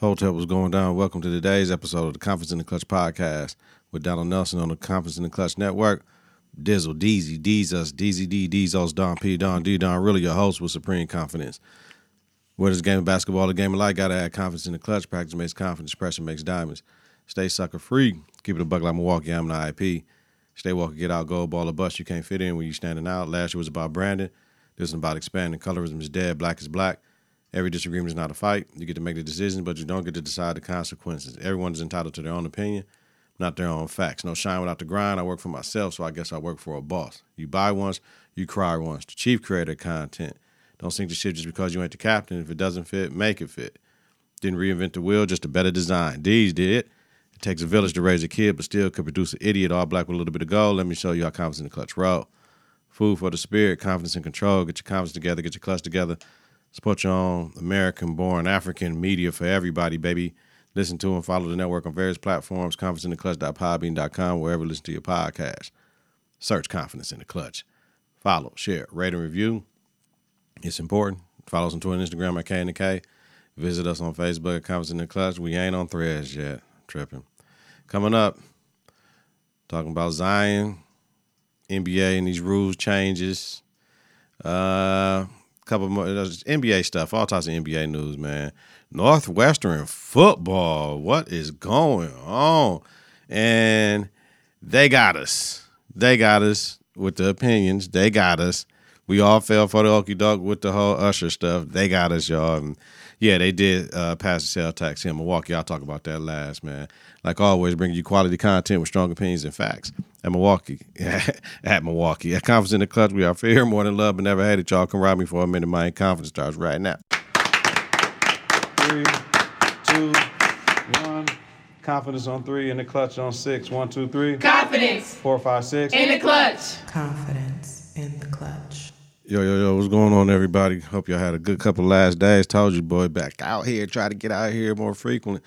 Hotel was going down. Welcome to today's episode of the Confidence in the Clutch podcast with Donald Nelson on the Confidence in the Clutch Network. Dizzle, Deezy, Deez us, Deezy D, us, Don P, Don D, Don, really your host with supreme confidence. What is the game of basketball? The game of life. Gotta have confidence in the clutch. Practice makes confidence. Pressure makes diamonds. Stay sucker free. Keep it a buck like Milwaukee. I'm the IP. Stay walker, get out, gold ball or bust. You can't fit in when you're standing out. Last year was about branding. This is about expanding. Colorism is dead. Black is black. Every disagreement is not a fight. You get to make the decisions, but you don't get to decide the consequences. Everyone is entitled to their own opinion, not their own facts. No shine without the grind. I work for myself, so I guess I work for a boss. You buy once, you cry once. The chief creator content. Don't sink the ship just because you ain't the captain. If it doesn't fit, make it fit. Didn't reinvent the wheel, just a better design. These did. It takes a village to raise a kid, but still could produce an idiot all black with a little bit of gold. Let me show you how confidence in the clutch roll. Food for the spirit, confidence and control. Get your confidence together, get your clutch together. Support your own American born African media for everybody, baby. Listen to and follow the network on various platforms, confidenceintheclutch.podbean.com, wherever you listen to your podcast. Search Confidence in the Clutch. Follow, share, rate, and review. It's important. Follow us on Twitter and Instagram at K. Visit us on Facebook at Confidence in the Clutch. We ain't on threads yet. Tripping. Coming up, talking about Zion, NBA and these rules changes. Uh couple more NBA stuff, all types of NBA news, man. Northwestern football, what is going on? And they got us. They got us with the opinions. They got us. We all fell for the okey doke with the whole Usher stuff. They got us, y'all. And yeah, they did uh, pass the sale tax here in Milwaukee. I'll talk about that last, man. Like always, bringing you quality content with strong opinions and facts. At Milwaukee, at Milwaukee, at Confidence in the Clutch, we are fear more than love, but never had hated. Y'all come ride me for a minute. My confidence starts right now. Three, two, one. Confidence on three, in the clutch on six. One, two, three. Confidence Four, five, six. in the clutch. Confidence in the clutch. Yo, yo, yo, what's going on, everybody? Hope y'all had a good couple last days. Told you, boy, back out here, try to get out here more frequently.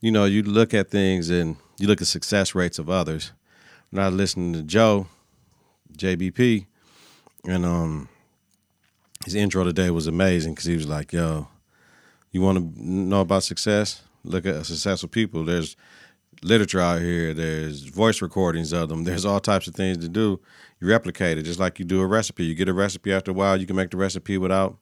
You know, you look at things and you look at success rates of others. When I was listening to Joe, JBP, and um, his intro today was amazing because he was like, yo, you want to know about success? Look at successful people. There's literature out here. There's voice recordings of them. There's all types of things to do. You replicate it just like you do a recipe. You get a recipe after a while, you can make the recipe without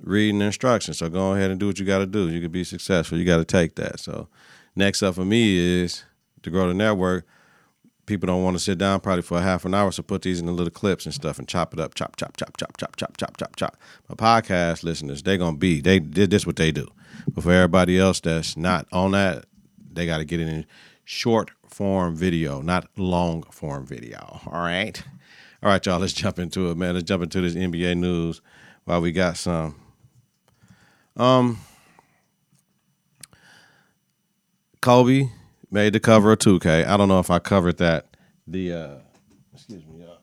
reading the instructions. So go ahead and do what you got to do. You can be successful. You got to take that. So next up for me is to grow the network. People don't want to sit down probably for a half an hour, so put these in the little clips and stuff and chop it up, chop, chop, chop, chop, chop, chop, chop, chop, chop. My podcast listeners, they gonna be they did this what they do. But for everybody else that's not on that, they got to get it in short form video, not long form video. All right. All right, y'all, let's jump into it, man. Let's jump into this NBA news while we got some. Um, Kobe made the cover of 2K. I don't know if I covered that. The, uh, excuse me, y'all.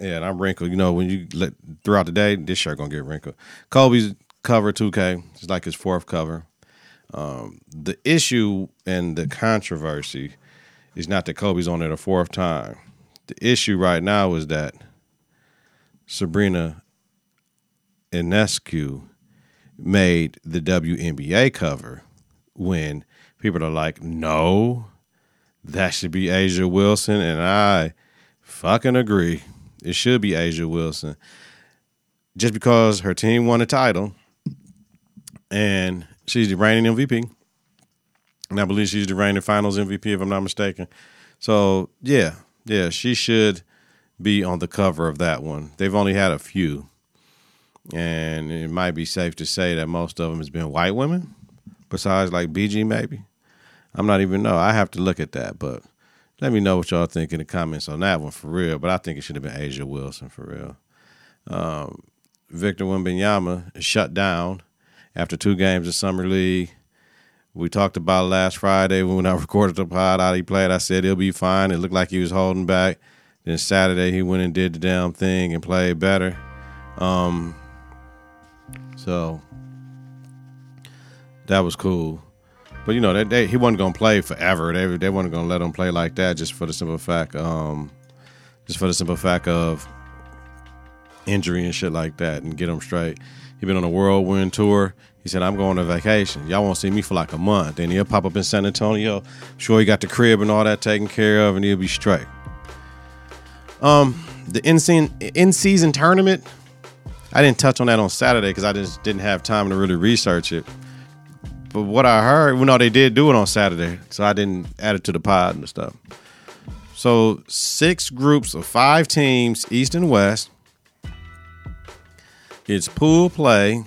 Yeah, and I'm wrinkled. You know, when you let throughout the day, this shirt gonna get wrinkled. Kobe's cover 2K. It's like his fourth cover. Um, the issue and the controversy is not that Kobe's on it a fourth time. The issue right now is that Sabrina Ionescu made the WNBA cover when people are like, no, that should be A'ja Wilson. And I fucking agree. It should be A'ja Wilson. Just because her team won a title and she's the reigning MVP. And I believe she's the reigning finals MVP, if I'm not mistaken. So, yeah, yeah, she should be on the cover of that one. They've only had a few. And it might be safe to say that most of them has been white women, besides like BG, maybe. I'm not even know. I have to look at that, but let me know what y'all think in the comments on that one for real. But I think it should have been A'ja Wilson for real. Um, Victor Wembanyama is shut down after two games of summer league. We talked about last Friday when I recorded the pod how he played. I said he'll be fine. It looked like he was holding back. Then Saturday he went and did the damn thing and played better. Um, so that was cool. But you know, they, they, he wasn't gonna play forever. They they weren't gonna let him play like that just for the simple fact, um, just for the simple fact of injury and shit like that, and get him straight. He been on a whirlwind tour. He said, I'm going on vacation. Y'all won't see me for like a month. Then he'll pop up in San Antonio. Sure, he got the crib and all that taken care of, and he'll be straight. Um, the in in season tournament, I didn't touch on that on Saturday because I just didn't have time to really research it. But what I heard, well, no, they did do it on Saturday, so I didn't add it to the pod and stuff. So six groups of five teams, East and West. It's pool play,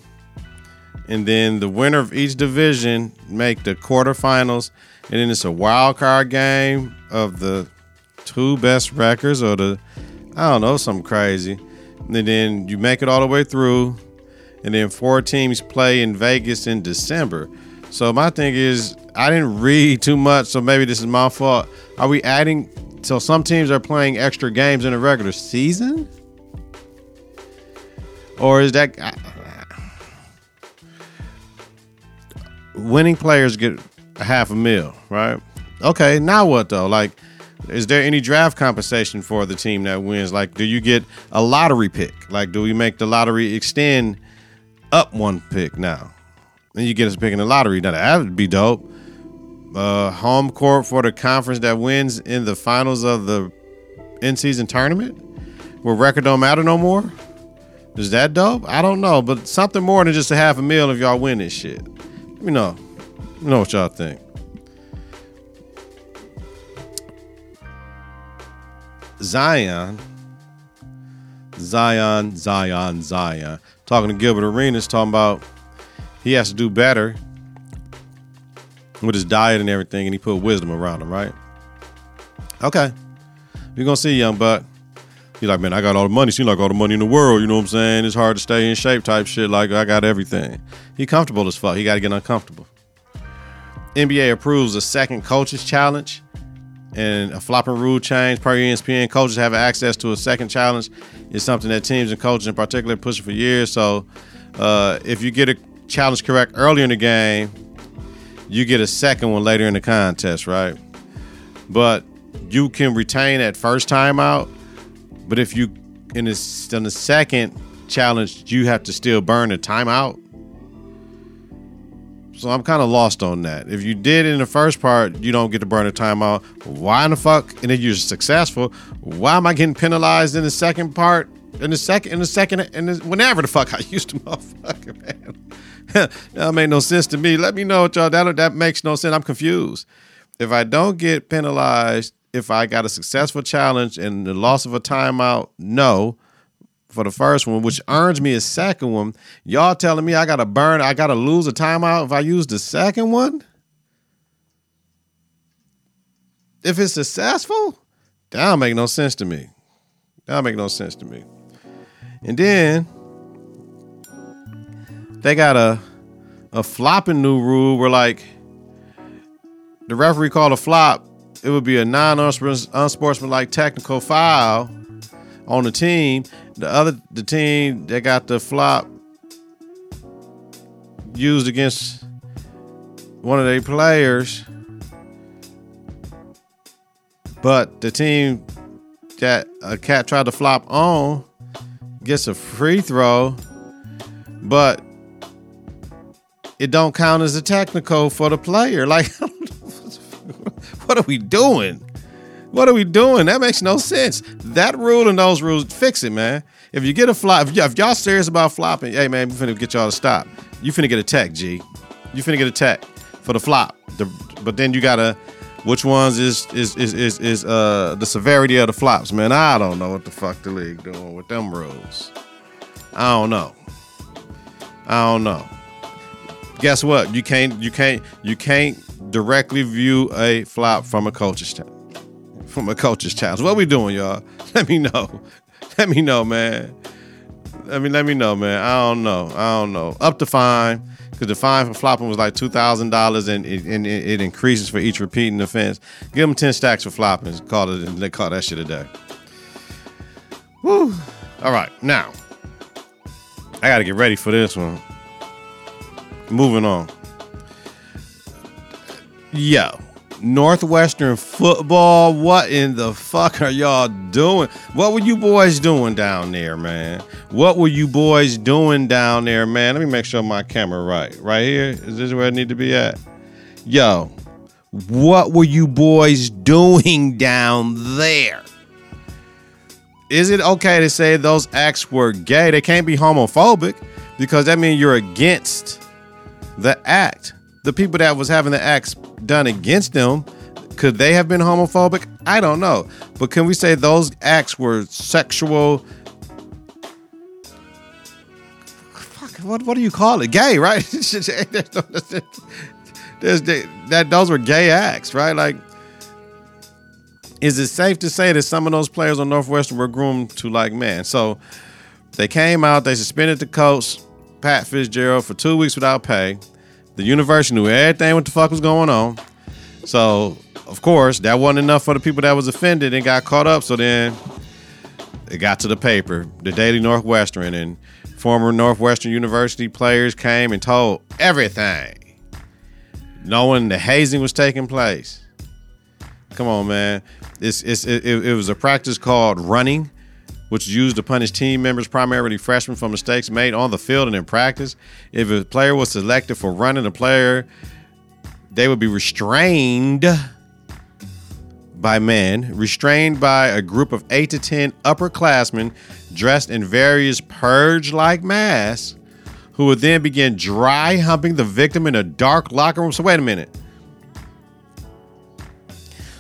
and then the winner of each division make the quarterfinals, and then it's a wild card game of the two best records or the I don't know something crazy, and then you make it all the way through, and then four teams play in Vegas in December. So my thing is, I didn't read too much, so maybe this is my fault. Are we adding? So some teams are playing extra games in the regular season, or is that winning players get a half a mil, right? Okay, now what though? Like, is there any draft compensation for the team that wins? Like, do you get a lottery pick? Like, do we make the lottery extend up one pick now? And you get us picking the lottery. Now that would be dope. Uh, home court for the conference that wins in the finals of the in-season tournament, where record don't matter no more. Is that dope? I don't know, but something more than just a half a mil if y'all win this shit. Let me know. Let me know what y'all think. Zion, Zion, Zion, Zion. Talking to Gilbert Arenas, talking about he has to do better with his diet and everything, and he put wisdom around him, right? Okay. You're gonna see, young buck. He's like, man, I got all the money. Seems like all the money in the world. You know what I'm saying? It's hard to stay in shape, type shit. Like I got everything. He comfortable as fuck. He got to get uncomfortable. NBA approves a second coaches challenge and a flopping rule change per ESPN. Coaches have access to a second challenge. It's something that teams and coaches in particular pushing for years. So uh, if you get a challenge correct earlier in the game, you get a second one later in the contest, right? But you can retain that first time out. But if you in the, in the second challenge, you have to still burn a timeout. So I'm kind of lost on that. If you did in the first part, you don't get to burn a timeout. Why in the fuck? And if you're successful, why am I getting penalized in the second part? In the second, in the second, and whenever the fuck I used to motherfucker, man. that made no sense to me. Let me know what y'all. That that makes no sense. I'm confused. If I don't get penalized, if I got a successful challenge and the loss of a timeout, no for the first one, which earns me a second one. Y'all telling me I gotta burn, I gotta lose a timeout if I use the second one? If it's successful, that don't make no sense to me. That don't make no sense to me. And then they got a a flopping new rule where like the referee called a flop, it would be a non-unsportsmanlike technical foul on the team. The other the team that got the flop used against one of their players, but the team that a cat tried to flop on gets a free throw, but it don't count as a technical for the player. Like, what are we doing? What are we doing? That makes no sense. That rule and those rules, fix it, man. If you get a flop, if, y- if y'all serious about flopping, hey man, we finna get y'all to stop. You finna get a tech, G. You finna get a tech for the flop. The, but then you gotta, which ones is is is is is uh the severity of the flops, man? I don't know what the fuck the league doing with them rules. I don't know. I don't know. Guess what? You can't you can't you can't directly view a flop from a coach's ch- from a coach's challenge. What we doing, y'all? Let me know. Let me know, man. Let me let me know, man. I don't know. I don't know. Up the fine because the fine for flopping was like two thousand dollars, and it, and it increases for each repeating offense. Give them ten stacks for flopping. Call it. They call that shit a day. Woo. All right, now I got to get ready for this one. Moving on. Yo, Northwestern football. What in the fuck are y'all doing? What were you boys doing down there, man? What were you boys doing down there, man? Let me make sure my camera right. Right here? Is this where I need to be at? Yo, what were you boys doing down there? Is it okay to say those acts were gay? They can't be homophobic because that means you're against the act. The people that was having the acts done against them, could they have been homophobic? I don't know. But can we say those acts were sexual? Fuck, what, what do you call it? Gay, right? There's, that those were gay acts, right? Like, is it safe to say that some of those players on Northwestern were groomed to like men? So they came out, they suspended the coach, Pat Fitzgerald, for two weeks without pay. The university knew everything what the fuck was going on. So, of course, that wasn't enough for the people that was offended and got caught up. So then it got to the paper, the Daily Northwestern, and former Northwestern University players came and told everything knowing the hazing was taking place. Come on, man. It's, it's, it, it was a practice called running, which is used to punish team members, primarily freshmen, for mistakes made on the field and in practice. If a player was selected for running, a player they would be restrained by men, restrained by a group of eight to ten upperclassmen dressed in various purge-like masks who would then begin dry humping the victim in a dark locker room. So wait a minute.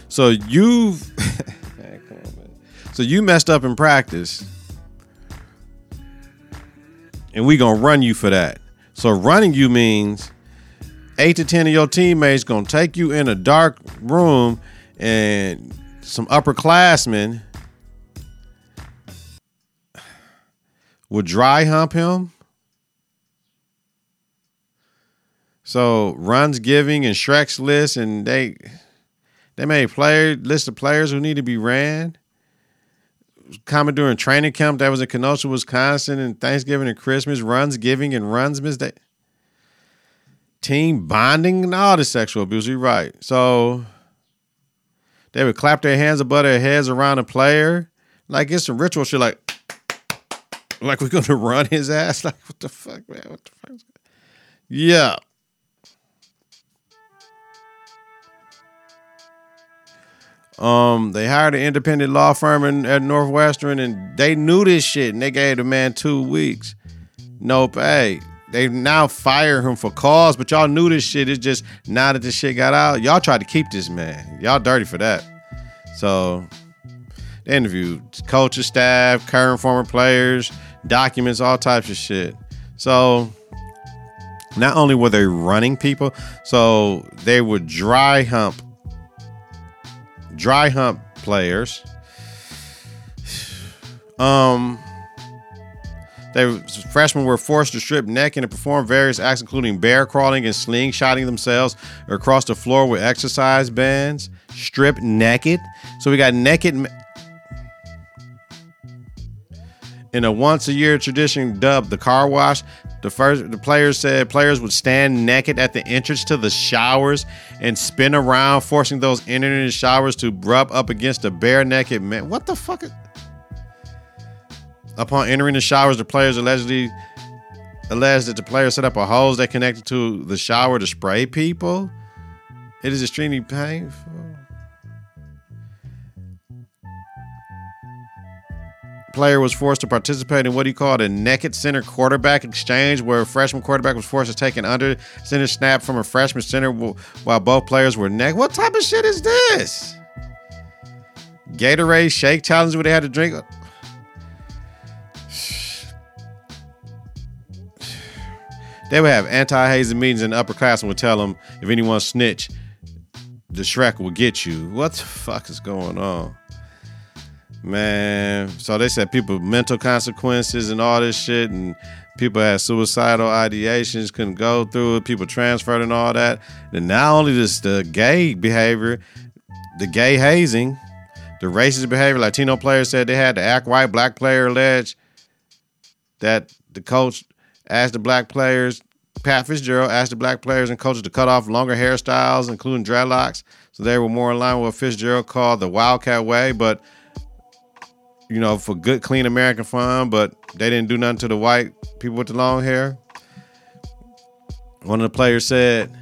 So you've so you messed up in practice. And we're gonna run you for that. So running you means eight to ten of your teammates gonna take you in a dark room and some upperclassmen would dry hump him So runs giving and Shrek's list, and they they made player list of players who need to be ran. Comment during training camp that was in Kenosha, Wisconsin, and Thanksgiving and Christmas runs giving and runs day. Team bonding and all the sexual abuse. You're right. So they would clap their hands above their heads around a player. Like it's some ritual shit like like we're gonna run his ass. Like what the fuck, man? What the fuck? Yeah. Um, they hired an independent law firm in, at Northwestern, and they knew this shit, and they gave the man two weeks. No pay. They now fire him for cause, but y'all knew this shit. It's just now that this shit got out, y'all tried to keep this man. Y'all dirty for that. So they interviewed coaches, staff, current former players, documents, all types of shit. So not only were they running people, so they would dry hump dry hump players. Um, they freshmen were forced to strip naked and perform various acts, including bear crawling and slingshotting themselves across the floor with exercise bands. Strip naked. So we got naked. In a once a year tradition dubbed the car wash, the first the players said players would stand naked at the entrance to the showers and spin around, forcing those entering the showers to rub up against a bare naked man. What the fuck? Is- Upon entering the showers, the players allegedly alleged that the players set up a hose that connected to the shower to spray people. It is extremely painful. Player was forced to participate in what he called a naked center quarterback exchange, where a freshman quarterback was forced to take an under center snap from a freshman center while both players were naked. What type of shit is this? Gatorade shake challenge where they had to drink. They would have anti-hazing meetings and the upperclassmen would tell them if anyone snitch, the Shrek will get you. What the fuck is going on? Man, so they said people mental consequences and all this shit, and people had suicidal ideations, couldn't go through it. People transferred and all that. And not only just the gay behavior, the gay hazing, the racist behavior. Latino players said they had to act white. Black player alleged that the coach asked the black players Pat Fitzgerald asked the black players and coaches to cut off longer hairstyles, including dreadlocks, so they were more in line with what Fitzgerald called the Wildcat way, but you know, for good, clean American fun, but they didn't do nothing to the white people with the long hair. One of the players said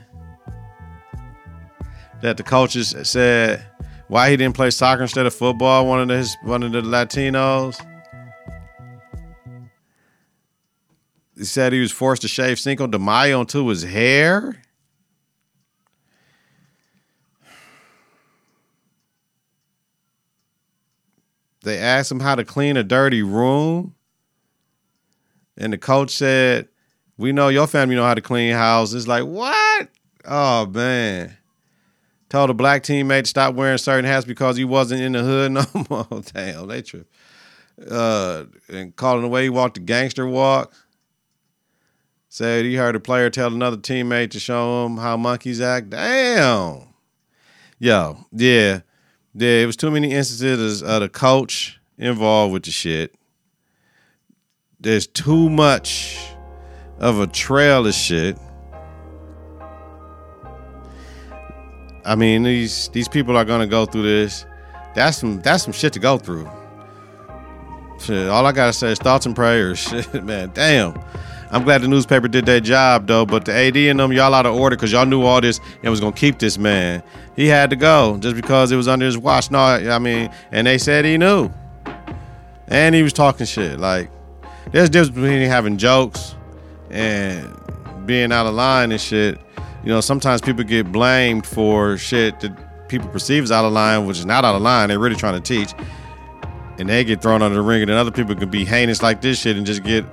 that the coaches said why he didn't play soccer instead of football. One of the, his one of the Latinos. He said he was forced to shave Cinco de Mayo into his hair. They asked him how to clean a dirty room. And the coach said, We know your family know how to clean houses. Like, what? Oh man. Told a black teammate to stop wearing certain hats because he wasn't in the hood no more. Damn, they trip. Uh, and calling the way he walked the gangster walk. Said he heard a player tell another teammate to show him how monkeys act. Damn. Yo, yeah. It was too many instances of the coach involved with the shit. There's too much of a trail of shit. I mean, these these people are gonna go through this. That's some that's some shit to go through. Shit, all I gotta say is thoughts and prayers. Shit, man, damn. I'm glad the newspaper did their job though, but the AD and them, y'all out of order because y'all knew all this and was gonna keep this man. He had to go just because it was under his watch. No, I mean, and they said he knew, and he was talking shit. Like, there's a difference between having jokes and being out of line and shit. You know, sometimes people get blamed for shit that people perceive as out of line, which is not out of line. They're really trying to teach, and they get thrown under the ring, and then other people can be heinous like this shit and just get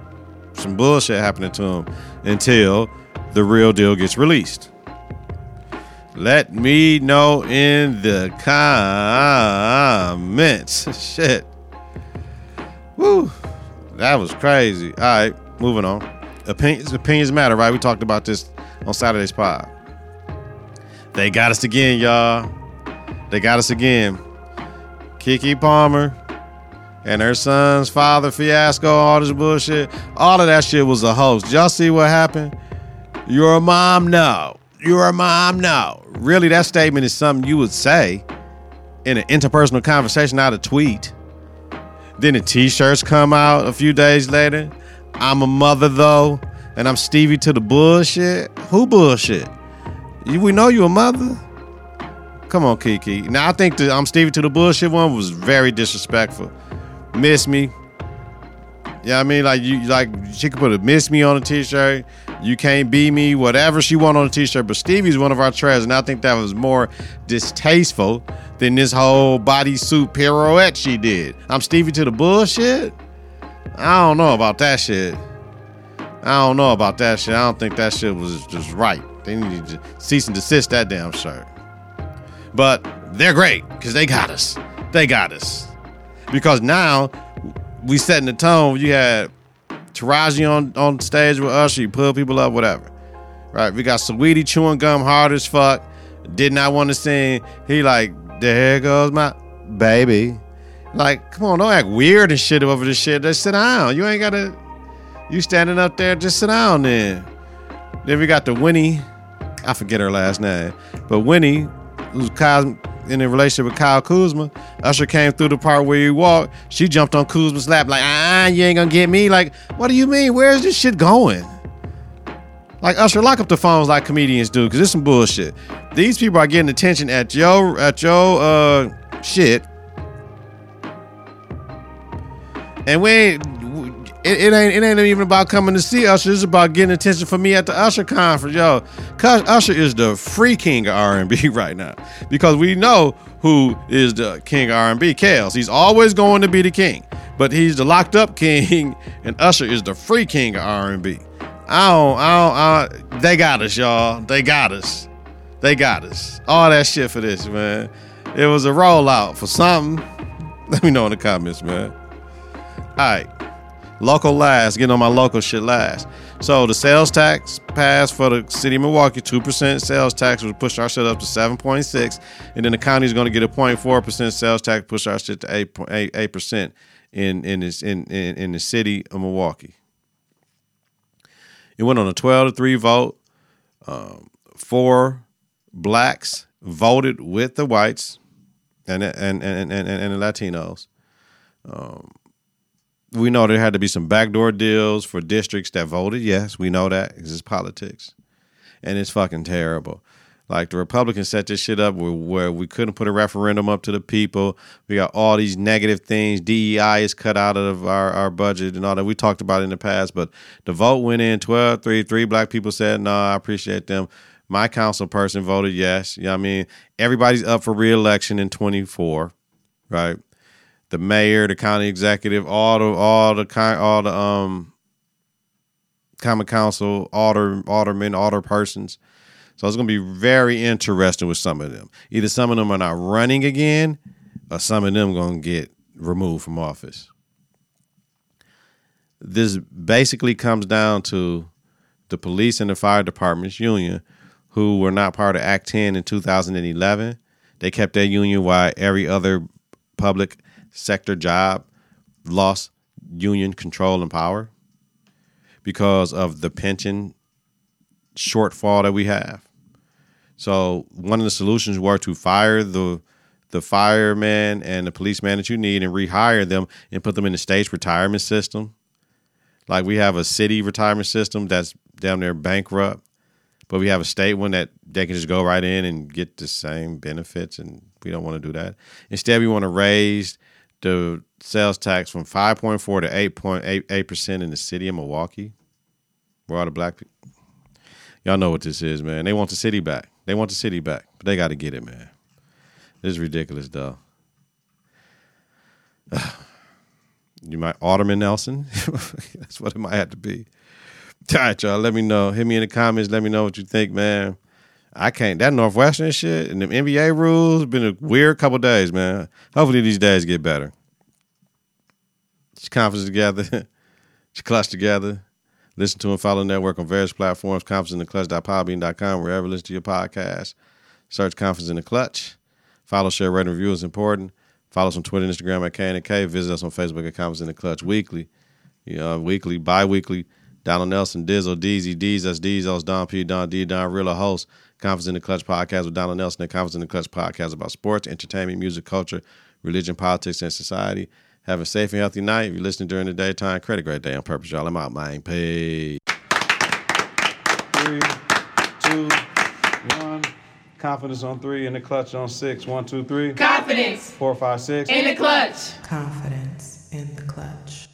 some bullshit happening to him until the real deal gets released. Let me know in the comments. Shit. Woo. That was crazy. All right, moving on. Opinions, opinions matter, right? We talked about this on Saturday's pod. They got us again, y'all. They got us again. Keke Palmer and her son's father fiasco, all this bullshit. All of that shit was a hoax. Y'all see what happened? You're a mom? No. You're a mom? No. Really, that statement is something you would say in an interpersonal conversation, not a tweet. Then the t-shirts come out a few days later. I'm a mother though, and I'm Stevie to the bullshit. Who bullshit? You, we know you a mother. Come on, Keke. Now I think the I'm Stevie to the bullshit one was very disrespectful. Miss me. Yeah, I mean, like you, like she could put a "miss me" on a t-shirt. You can't be me, whatever she want on a t-shirt. But Stevie's one of our treasures, and I think that was more distasteful than this whole bodysuit pirouette she did. I'm Stevie to the bullshit. I don't know about that shit. I don't know about that shit. I don't think that shit was just right. They need to cease and desist that damn shirt. But they're great because they got us. They got us. Because now we setting the tone. You had Taraji on, on stage with Usher. You pull people up, whatever. Right? We got Saweetie chewing gum hard as fuck. Did not want to sing. He like, there goes my baby. Like, come on, don't act weird and shit over this shit. Just sit down. You ain't gotta. You standing up there, just sit down then. Then we got the Winnie. I forget her last name, but Winnie, who's Kyle, in a relationship with Kyle Kuzma. Usher came through the part where he walked. She jumped on Kuzma's lap like, ah, you ain't gonna get me. Like, what do you mean? Where's this shit going? Like Usher, lock up the phones like comedians do, because it's some bullshit. These people are getting attention at your at your uh shit. And we ain't it, it, ain't it ain't even about coming to see Usher. It's about getting attention for me at the Usher conference, yo. Cause Usher is the free king of R and B right now because we know who is the king of R and B. Kels. He's always going to be the king, but he's the locked up king, and Usher is the free king of R and B. I don't, I don't, I, they got us, y'all. They got us. They got us. All that shit for this, man. It was a rollout for something. Let me know in the comments, man. All right. Local last, getting on my local shit last. So the sales tax passed for the city of Milwaukee, 2% sales tax was pushed our shit up to 7.6. And then the county is going to get a 0.4% sales tax, push our shit to 8.8 percent in in in, in in the city of Milwaukee. It went on a 12 to 3 vote. Um, four blacks voted with the whites and and and and, and, and the Latinos. Um, we know there had to be some backdoor deals for districts that voted yes. We know that because it's politics, and it's fucking terrible. Like the Republicans set this shit up where, where we couldn't put a referendum up to the people. We got all these negative things. DEI is cut out of our, our budget and all that. We talked about in the past, but the vote went in 12 3. Three black people said, no, I appreciate them. My council person voted yes. You know what I mean? Everybody's up for reelection in 24, right? The mayor, the county executive, all the all the all the um common council, alder aldermen, alder persons so it's to be very interesting with some of them. Either some of them are not running again, or some of them to get removed from office. This basically comes down to the police and the fire departments union, who were not part of Act 10 in 2011. They kept their union while every other public sector job lost union control and power because of the pension shortfall that we have. So one of the solutions were to fire the the fireman and the policeman that you need and rehire them and put them in the state's retirement system. Like we have a city retirement system that's down there bankrupt, but we have a state one that they can just go right in and get the same benefits, and we don't want to do that. Instead, we want to raise the sales tax from 5.4 to 8.88 percent in the city of Milwaukee, where all the black people. Y'all know what this is, man. They want the city back. They want the city back, but they got to get it, man. This is ridiculous, though. you might Alderman Nelson. That's what it might have to be. All right, y'all. Let me know. Hit me in the comments. Let me know what you think, man. I can't. That Northwestern shit and the NBA rules been a weird couple days, man. Hopefully these days get better. Just conference together. Just clutch together. Listen to and follow the network on various platforms, confidenceintheclutch.podbean.com, wherever you listen to your podcast. Search Confidence in the Clutch. Follow, share, rate, and review is important. Follow us on Twitter and Instagram at K Visit us on Facebook at Confidence in the Clutch weekly. You know, weekly, bi-weekly. Donald Nelson, Dizzle, Deezy, Deez, that's Deezos, Don P, Don D, Don Real host. Confidence in the Clutch podcast with Donald Nelson, the Confidence in the Clutch podcast about sports, entertainment, music, culture, religion, politics, and society. Have a safe and healthy night. If you're listening during the daytime, credit great day on purpose, y'all. I'm out, man. Peace. Three, two, one. Confidence on three, in the clutch on six. One, two, three. Confidence. Four, five, six. In the clutch. Confidence in the clutch.